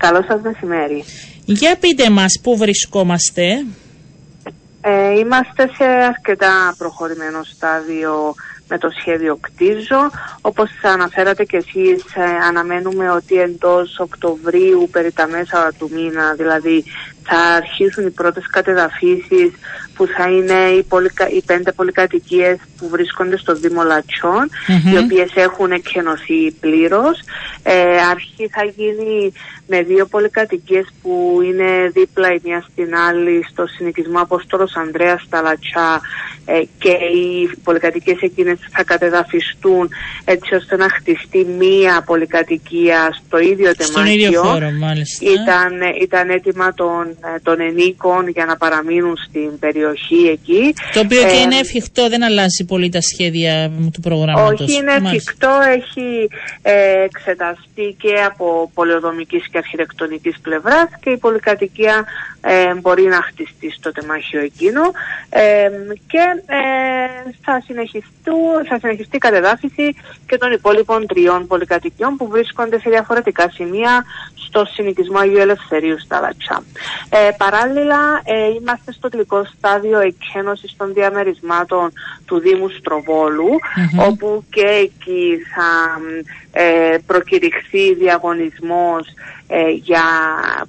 Καλό σας μεσημέρι. Για πείτε μας πού βρισκόμαστε. Ε, είμαστε σε αρκετά προχωρημένο στάδιο με το σχέδιο κτίζο. Όπως αναφέρατε και εσείς, ε, αναμένουμε ότι εντός Οκτωβρίου, περί τα μέσα του μήνα, δηλαδή θα αρχίσουν οι πρώτες κατεδαφίσεις που θα είναι οι, πολυκα... οι πέντε πολυκατοικίες που βρίσκονται στο Δήμο οι οποίες έχουν εκχενωθεί πλήρως. Ε, αρχή θα γίνει με δύο πολυκατοικίες που είναι δίπλα η μία στην άλλη στο συνοικισμό Απόστολος Ανδρέας στα Λατσά ε, και οι πολυκατοικίες εκείνες θα κατεδαφιστούν έτσι ώστε να χτιστεί μία πολυκατοικία στο ίδιο τεμάχιο. Στον χώρο μάλιστα. Ήταν, ήταν έτοιμα των, ε, των ενίκων για να παραμείνουν στην περιοχή εκεί. Το οποίο και ε, είναι εφικτό, δεν αλλάζει πολύ τα σχέδια του προγράμματος. Όχι, είναι εφικτό, έχει ε, εξεταστεί και από πολεοδομικής και αρχιτεκτονικής πλευράς και η πολυκατοικία ε, μπορεί να χτιστεί στο τεμάχιο εκείνο ε, και ε, θα, θα συνεχιστεί η κατεδάφιση και των υπόλοιπων τριών πολυκατοικιών που βρίσκονται σε διαφορετικά σημεία στο συνοικισμό Αγίου Ελευθερίου στα Λατσά. Ε, παράλληλα, ε, είμαστε στο τελικό στάδιο εκένωσης των διαμερισμάτων του Δήμου όπου και εκεί θα ε, προκηρυχθεί διαγωνισμός ε, για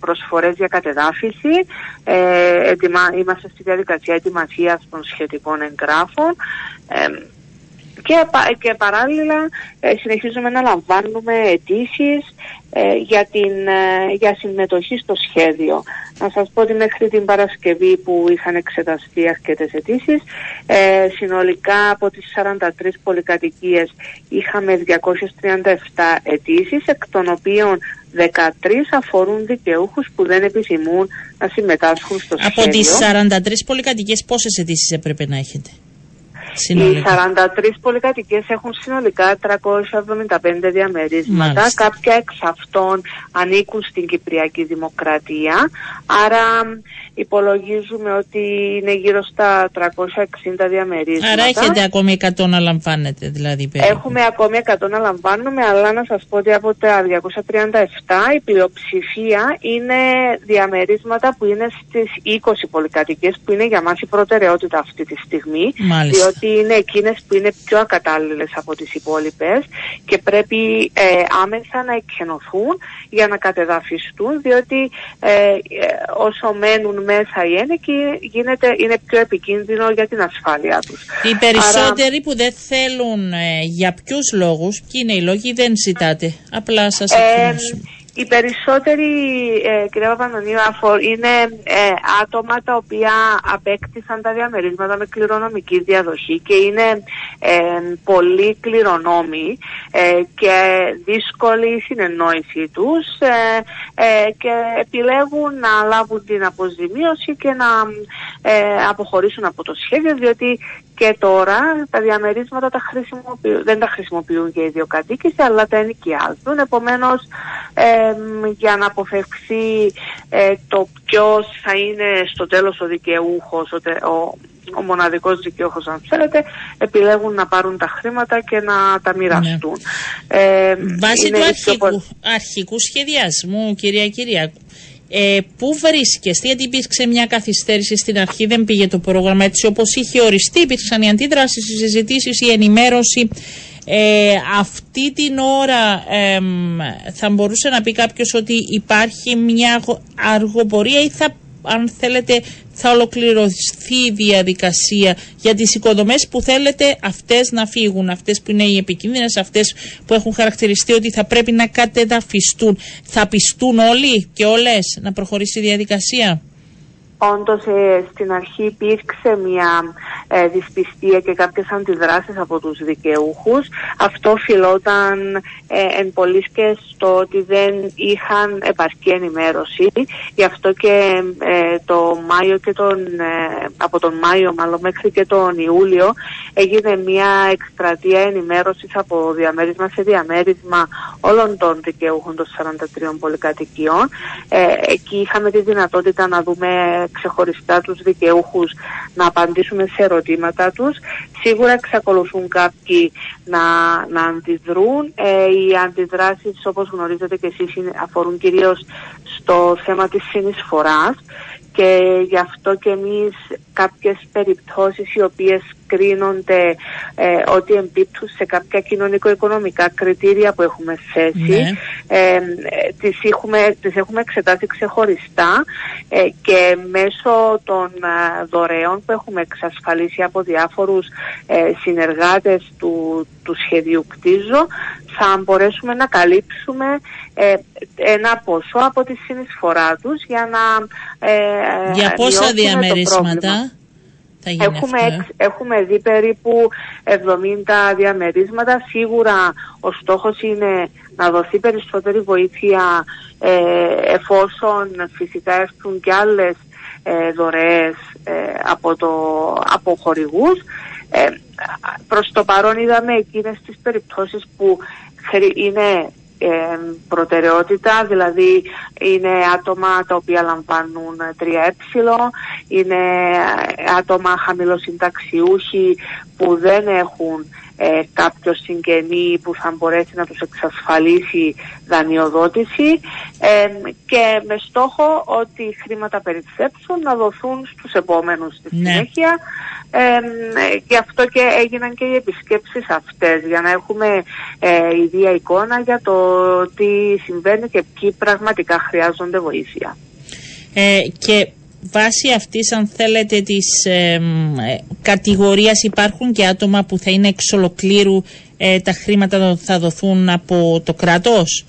προσφορές για κατεδάφιση. Ε, είμαστε στη διαδικασία ετοιμασίας των σχετικών εγγράφων. Ε, και, και παράλληλα ε, συνεχίζουμε να λαμβάνουμε αιτήσεις ε, για, την, ε, για συμμετοχή στο σχέδιο. Να σας πω ότι μέχρι την Παρασκευή που είχαν εξεταστεί αρκετές αιτήσεις, ε, συνολικά από τις 43 πολυκατοικίες είχαμε 237 αιτήσεις, εκ των οποίων 13 αφορούν δικαιούχους που δεν επιθυμούν να συμμετάσχουν στο σχέδιο. Από τις 43 πολυκατοικίες πόσες αιτήσεις έπρεπε να έχετε; Οι 43 πολυκατοικίες έχουν συνολικά 375 διαμερίσματα. Κάποια εξ αυτών ανήκουν στην Κυπριακή Δημοκρατία. Άρα υπολογίζουμε ότι είναι γύρω στα 360 διαμερίσματα. Άρα έχετε ακόμη 100 να λαμβάνετε δηλαδή περίπου. Έχουμε ακόμη 100 να λαμβάνουμε, αλλά να σας πω ότι από τα 237 η πλειοψηφία είναι διαμερίσματα που είναι στις 20 πολυκατοικίες που είναι για μας η προτεραιότητα αυτή τη στιγμή. Μάλιστα. Διότι είναι εκείνες που είναι πιο ακατάλληλες από τις υπόλοιπες και πρέπει ε, άμεσα να εκχενωθούν για να κατεδαφιστούν διότι ε, ε όσο μένουν μέσα οι ένεκοι γίνεται, είναι πιο επικίνδυνο για την ασφάλειά τους. Οι περισσότεροι που δεν θέλουν ε, για ποιους λόγους, ποιοι είναι οι λόγοι, δεν ζητάτε. Απλά σας ε, οι περισσότεροι, ε, κυρία Παπανδονίου, είναι ε, άτομα τα οποία απέκτησαν τα διαμερίσματα με κληρονομική διαδοχή και είναι ε, πολύ κληρονόμοι ε, και δύσκολη η συνεννόηση τους και επιλέγουν να λάβουν την αποζημίωση και να αποχωρήσουν από το σχέδιο διότι και τώρα τα διαμερίσματα τα δεν τα χρησιμοποιούν και οι ιδιοκατοίκοι αλλά τα ενοικιάζουν. Επομένως για να αποφευχθεί ε, το ποιος θα είναι στο τέλος ο δικαιούχος, ο, ο, ο μοναδικός δικαιούχος αν θέλετε, επιλέγουν να πάρουν τα χρήματα και να τα μοιραστούν. Ναι. Ε, Βάσει του αρχικού, αρχικού σχεδιασμού, κυρία Κυριακού, ε, πού βρίσκεστε, γιατί υπήρξε μια καθυστέρηση στην αρχή, δεν πήγε το πρόγραμμα έτσι όπως είχε οριστεί, υπήρξαν οι αντίδρασεις, οι συζητήσεις, η ενημέρωση. Ε, αυτή την ώρα θα μπορούσε να πει κάποιος ότι υπάρχει μια αργοπορία ή θα αν θέλετε θα ολοκληρωθεί η διαδικασία για τις οικοδομές που θέλετε αυτές να φύγουν, αυτές που είναι οι επικίνδυνες, αυτές που έχουν χαρακτηριστεί ότι θα πρέπει να κατεδαφιστούν. Θα πιστούν όλοι και όλες να προχωρήσει η διαδικασία; Όντως ε, στην αρχή υπήρξε μια ε, δυσπιστία και κάποιες αντιδράσεις από τους δικαιούχους. Αυτό οφειλόταν ε, εν πολλής και στο ότι δεν είχαν επαρκή ενημέρωση. Γι' αυτό και ε, το Μάιο και τον, ε, από τον Μάιο μάλλον μέχρι και τον Ιούλιο έγινε μια εκστρατεία ενημέρωσης από διαμέρισμα σε διαμέρισμα όλων των δικαιούχων των 43 πολυκατοικιών. εκεί είχαμε τη δυνατότητα να δούμε ξεχωριστά τους δικαιούχους να απαντήσουμε σε ερωτήματα τους. Σίγουρα εξακολουθούν κάποιοι να, να αντιδρούν. Ε, οι αντιδράσεις όπως γνωρίζετε και εσείς αφορούν κυρίως στο θέμα της συνεισφοράς και γι' αυτό και εμείς κάποιες περιπτώσεις οι οποίες κρίνονται ε, ότι εμπίπτουν σε κάποια κοινωνικο-οικονομικά κριτήρια που έχουμε θέσει ναι. ε, τις, έχουμε, τις έχουμε εξετάσει ξεχωριστά ε, και μέσω των ε, δωρεών που έχουμε εξασφαλίσει από διάφορους ε, συνεργάτες του, του σχεδίου κτίζο θα μπορέσουμε να καλύψουμε ε, ένα ποσό από τη συνεισφορά τους για να ε, Για πόσα διαμερίσματα; Θα γίνει έχουμε, αυτό, ε; έχουμε δει περίπου 70 διαμερίσματα. Σίγουρα ο στόχος είναι να δοθεί περισσότερη βοήθεια ε, εφόσον φυσικά έρθουν και άλλες ε, δωρεές ε, από, το, από χορηγούς. Ε, προς το παρόν είδαμε εκείνες τις περιπτώσεις που είναι ε, προτεραιότητα, δηλαδή είναι άτομα τα οποία λαμβάνουν 3ε, είναι άτομα χαμηλοσυνταξιούχοι που δεν έχουν ε, κάποιο συγγενή που θα μπορέσει να τους εξασφαλίσει δανειοδότηση ε, και με στόχο ότι οι χρήματα περισσέψουν να δοθούν στους επόμενους στη ναι. συνέχεια ε, γι' αυτό και έγιναν και οι επισκέψεις αυτές για να έχουμε ε, ιδία εικόνα για το τι συμβαίνει και ποιοι πραγματικά χρειάζονται βοήθεια. Ε, και βάσει αυτής αν θέλετε της ε, κατηγορίας υπάρχουν και άτομα που θα είναι εξ ολοκλήρου ε, τα χρήματα θα δοθούν από το κράτος;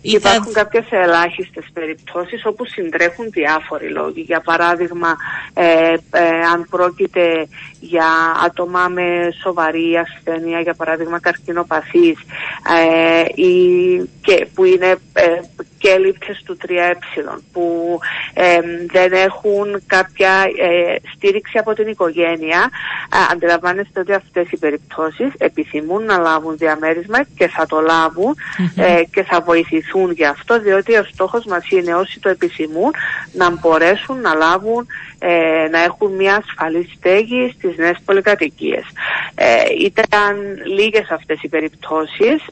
Υπάρχουν θα... κάποιες ελάχιστες περιπτώσεις όπου συντρέχουν διάφοροι λόγοι. Για παράδειγμα, ε, ε, αν πρόκειται για άτομα με σοβαρή ασθένεια, για παράδειγμα καρκινοπαθής, ε, ή, και, που είναι ε, και λήψεις του 3ε που ε, δεν έχουν κάποια ε, στήριξη από την οικογένεια. αντιλαμβάνεστε ότι αυτές οι περιπτώσεις επιθυμούν να λάβουν διαμέρισμα και θα το λαβουν και θα βοηθηθούν γι' αυτό διότι ο στόχος μας είναι όσοι το επιθυμούν να μπορέσουν να λάβουν να έχουν μια ασφαλή στέγη στις νέες πολυκατοικίες. ήταν λίγες αυτές οι περιπτώσεις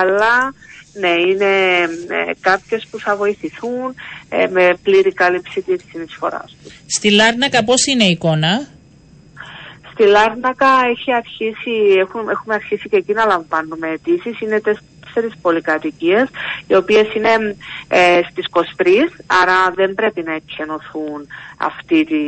αλλά ναι, είναι ε, κάποιες που θα βοηθηθούν ε, με πλήρη κάλυψη της συνεισφοράς τους. Στη Λάρνακα πώς είναι η εικόνα; Στη Λάρνακα έχει αρχίσει, έχουμε, έχουμε αρχίσει και εκεί να λαμβάνουμε αιτήσεις. Είναι τέσσερις πολυκατοικίες οι οποίες είναι ε, στις 23 άρα δεν πρέπει να εκχενωθούν αυτή τη,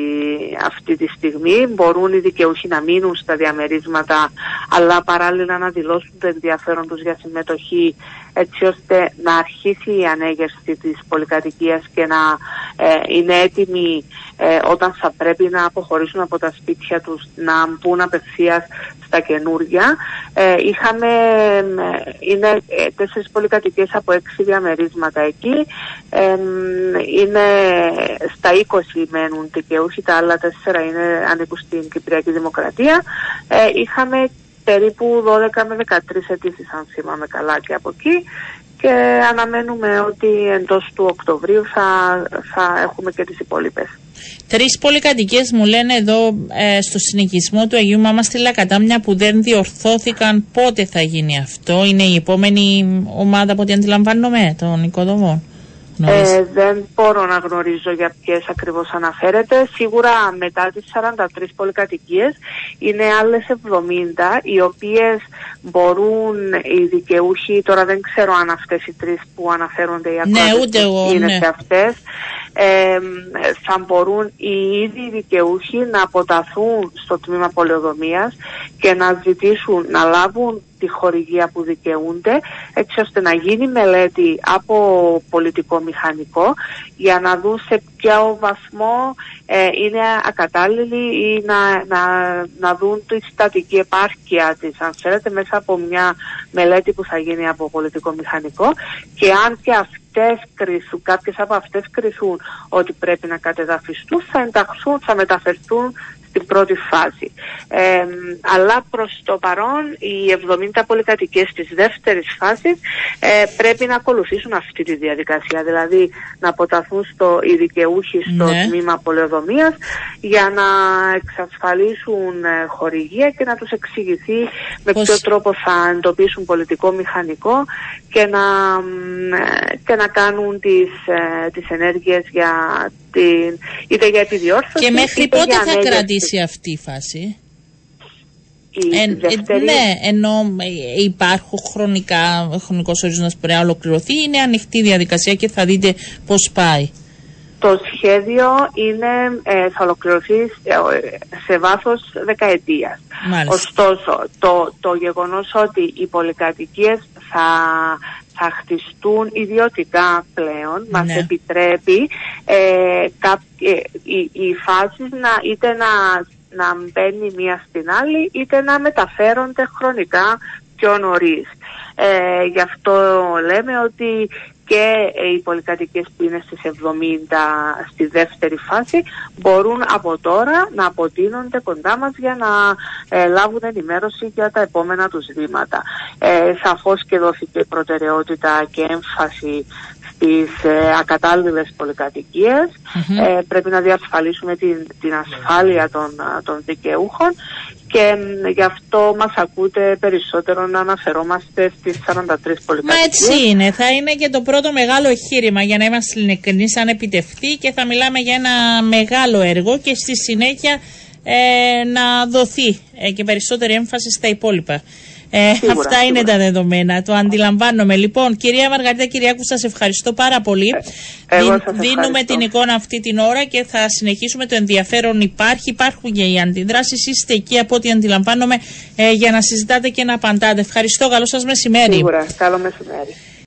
αυτή τη στιγμή μπορούν οι δικαιούχοι να μείνουν στα διαμερίσματα αλλά παράλληλα να δηλώσουν το ενδιαφέρον τους για συμμετοχή έτσι ώστε να αρχίσει η ανέγερση της πολυκατοικίας και να ε, είναι έτοιμοι ε, όταν θα πρέπει να αποχωρήσουν από τα σπίτια τους να μπουν απευθείας στα καινούργια. Ε, είχαμε, είναι ε, τέσσερις πολυκατοικίες από έξι διαμερίσματα εκεί. είναι στα 20 μένουν δικαιούχοι, τα άλλα τέσσερα είναι ανήκουν στην Κυπριακή Δημοκρατία. είχαμε περίπου 12 με 13 αιτήσεις αν θυμάμαι καλά και από εκεί και αναμένουμε ότι εντός του Οκτωβρίου θα, θα έχουμε και τις υπόλοιπες. Τρεις πολυκατοικίες μου λένε εδώ ε, στο συνοικισμό του Αγίου Μάμας στη Λακατάμια που δεν διορθώθηκαν πότε θα γίνει αυτό. Είναι η επόμενη ομάδα από ό,τι αντιλαμβάνομαι των οικοδομών. Ε, δεν μπορώ να γνωρίζω για ποιες ακριβώς αναφέρεται. Σίγουρα μετά τις 43 πολυκατοικίες είναι άλλες 70 οι οποίες μπορούν οι δικαιούχοι, τώρα δεν ξέρω αν αυτές οι τρεις που αναφέρονται οι ναι, ούτε είναι ναι. σε αυτές, ε, θα μπορούν οι ίδιοι δικαιούχοι να αποταθούν στο τμήμα πολεοδομίας και να ζητήσουν να λάβουν τη χορηγία που δικαιούνται έτσι ώστε να γίνει μελέτη από πολιτικό μηχανικό για να δουν σε ποιο βαθμό ε, είναι ακατάλληλοι ή να, να, να δουν τη στατική επάρκεια της αν θέλετε μέσα από μια μελέτη που θα γίνει από πολιτικό μηχανικό. Και αν και αυτή αυτές κρίσουν, κάποιες από αυτές κρίσουν ότι πρέπει να κατεδαφιστούν, θα ενταχθούν, θα μεταφερθούν στην πρώτη φάση. Ε, αλλά προς το παρόν οι 70 πολυκατοικίες της δεύτερης φάσης ε, πρέπει να ακολουθήσουν αυτή τη διαδικασία, δηλαδή να αποταθούν στο, οι δικαιούχοι στο ναι. τμήμα πολεοδομίας για να εξασφαλίσουν ε, χορηγία και να τους εξηγηθεί με ποιο τρόπο θα εντοπίσουν πολιτικό μηχανικό και να, ε, και να κάνουν τις, ε, τις ενέργειες για την, είτε για επιδιόρθωση Και μέχρι πότε θα κρατήσει αυτή η φάση; Ε, ναι, ενώ υπάρχουν χρονικά, χρονικός ορίζοντας μπορεί να ολοκληρωθεί, είναι ανοιχτή διαδικασία και θα δείτε πώς πάει. Το σχέδιο είναι, ε, θα ολοκληρωθεί σε βάθος δεκαετίας. Ωστόσο, το, το γεγονός ότι οι πολυκατοικίες θα, θα χτιστούν ιδιωτικά πλέον, μας ναι. επιτρέπει ε, ε, οι, οι φάσεις να, είτε να, να μπαίνει μία στην άλλη, είτε να μεταφέρονται χρονικά πιο νωρίς. Ε, γι' αυτό λέμε ότι και οι πολυκατοικίες που είναι στις 70 στη δεύτερη φάση μπορούν από τώρα να αποτείνονται κοντά μας για να ε, λάβουν ενημέρωση για τα επόμενα τους βήματα. Ε, σαφώς και δόθηκε προτεραιότητα και έμφαση στις ε, ακατάλληλες Ε, πρέπει να διασφαλίσουμε την, την ασφάλεια των, των δικαιούχων και γι' αυτό μας ακούτε περισσότερο να αναφερόμαστε στις 43 πολυκατοικίες. Μα έτσι είναι. Θα είναι και το πρώτο μεγάλο εγχείρημα για να είμαστε ειλικρινείς αν επιτευχθεί και θα μιλάμε για ένα μεγάλο έργο και στη συνέχεια ε, να δοθεί ε, και περισσότερη έμφαση στα υπόλοιπα. Ε, αυτά είναι τα δεδομένα. Το αντιλαμβάνομαι. Λοιπόν, κυρία Μαργαρίτα Κυριάκου, σας ευχαριστώ πάρα πολύ. Ε, δίνουμε την εικόνα αυτή την ώρα και θα συνεχίσουμε. Το ενδιαφέρον υπάρχει. Υπάρχουν και οι αντιδράσεις. Είστε εκεί από ό,τι αντιλαμβάνομαι ε, για να συζητάτε και να απαντάτε. Ευχαριστώ. Καλό σας μεσημέρι. Σίγουρα. Καλό μεσημέρι.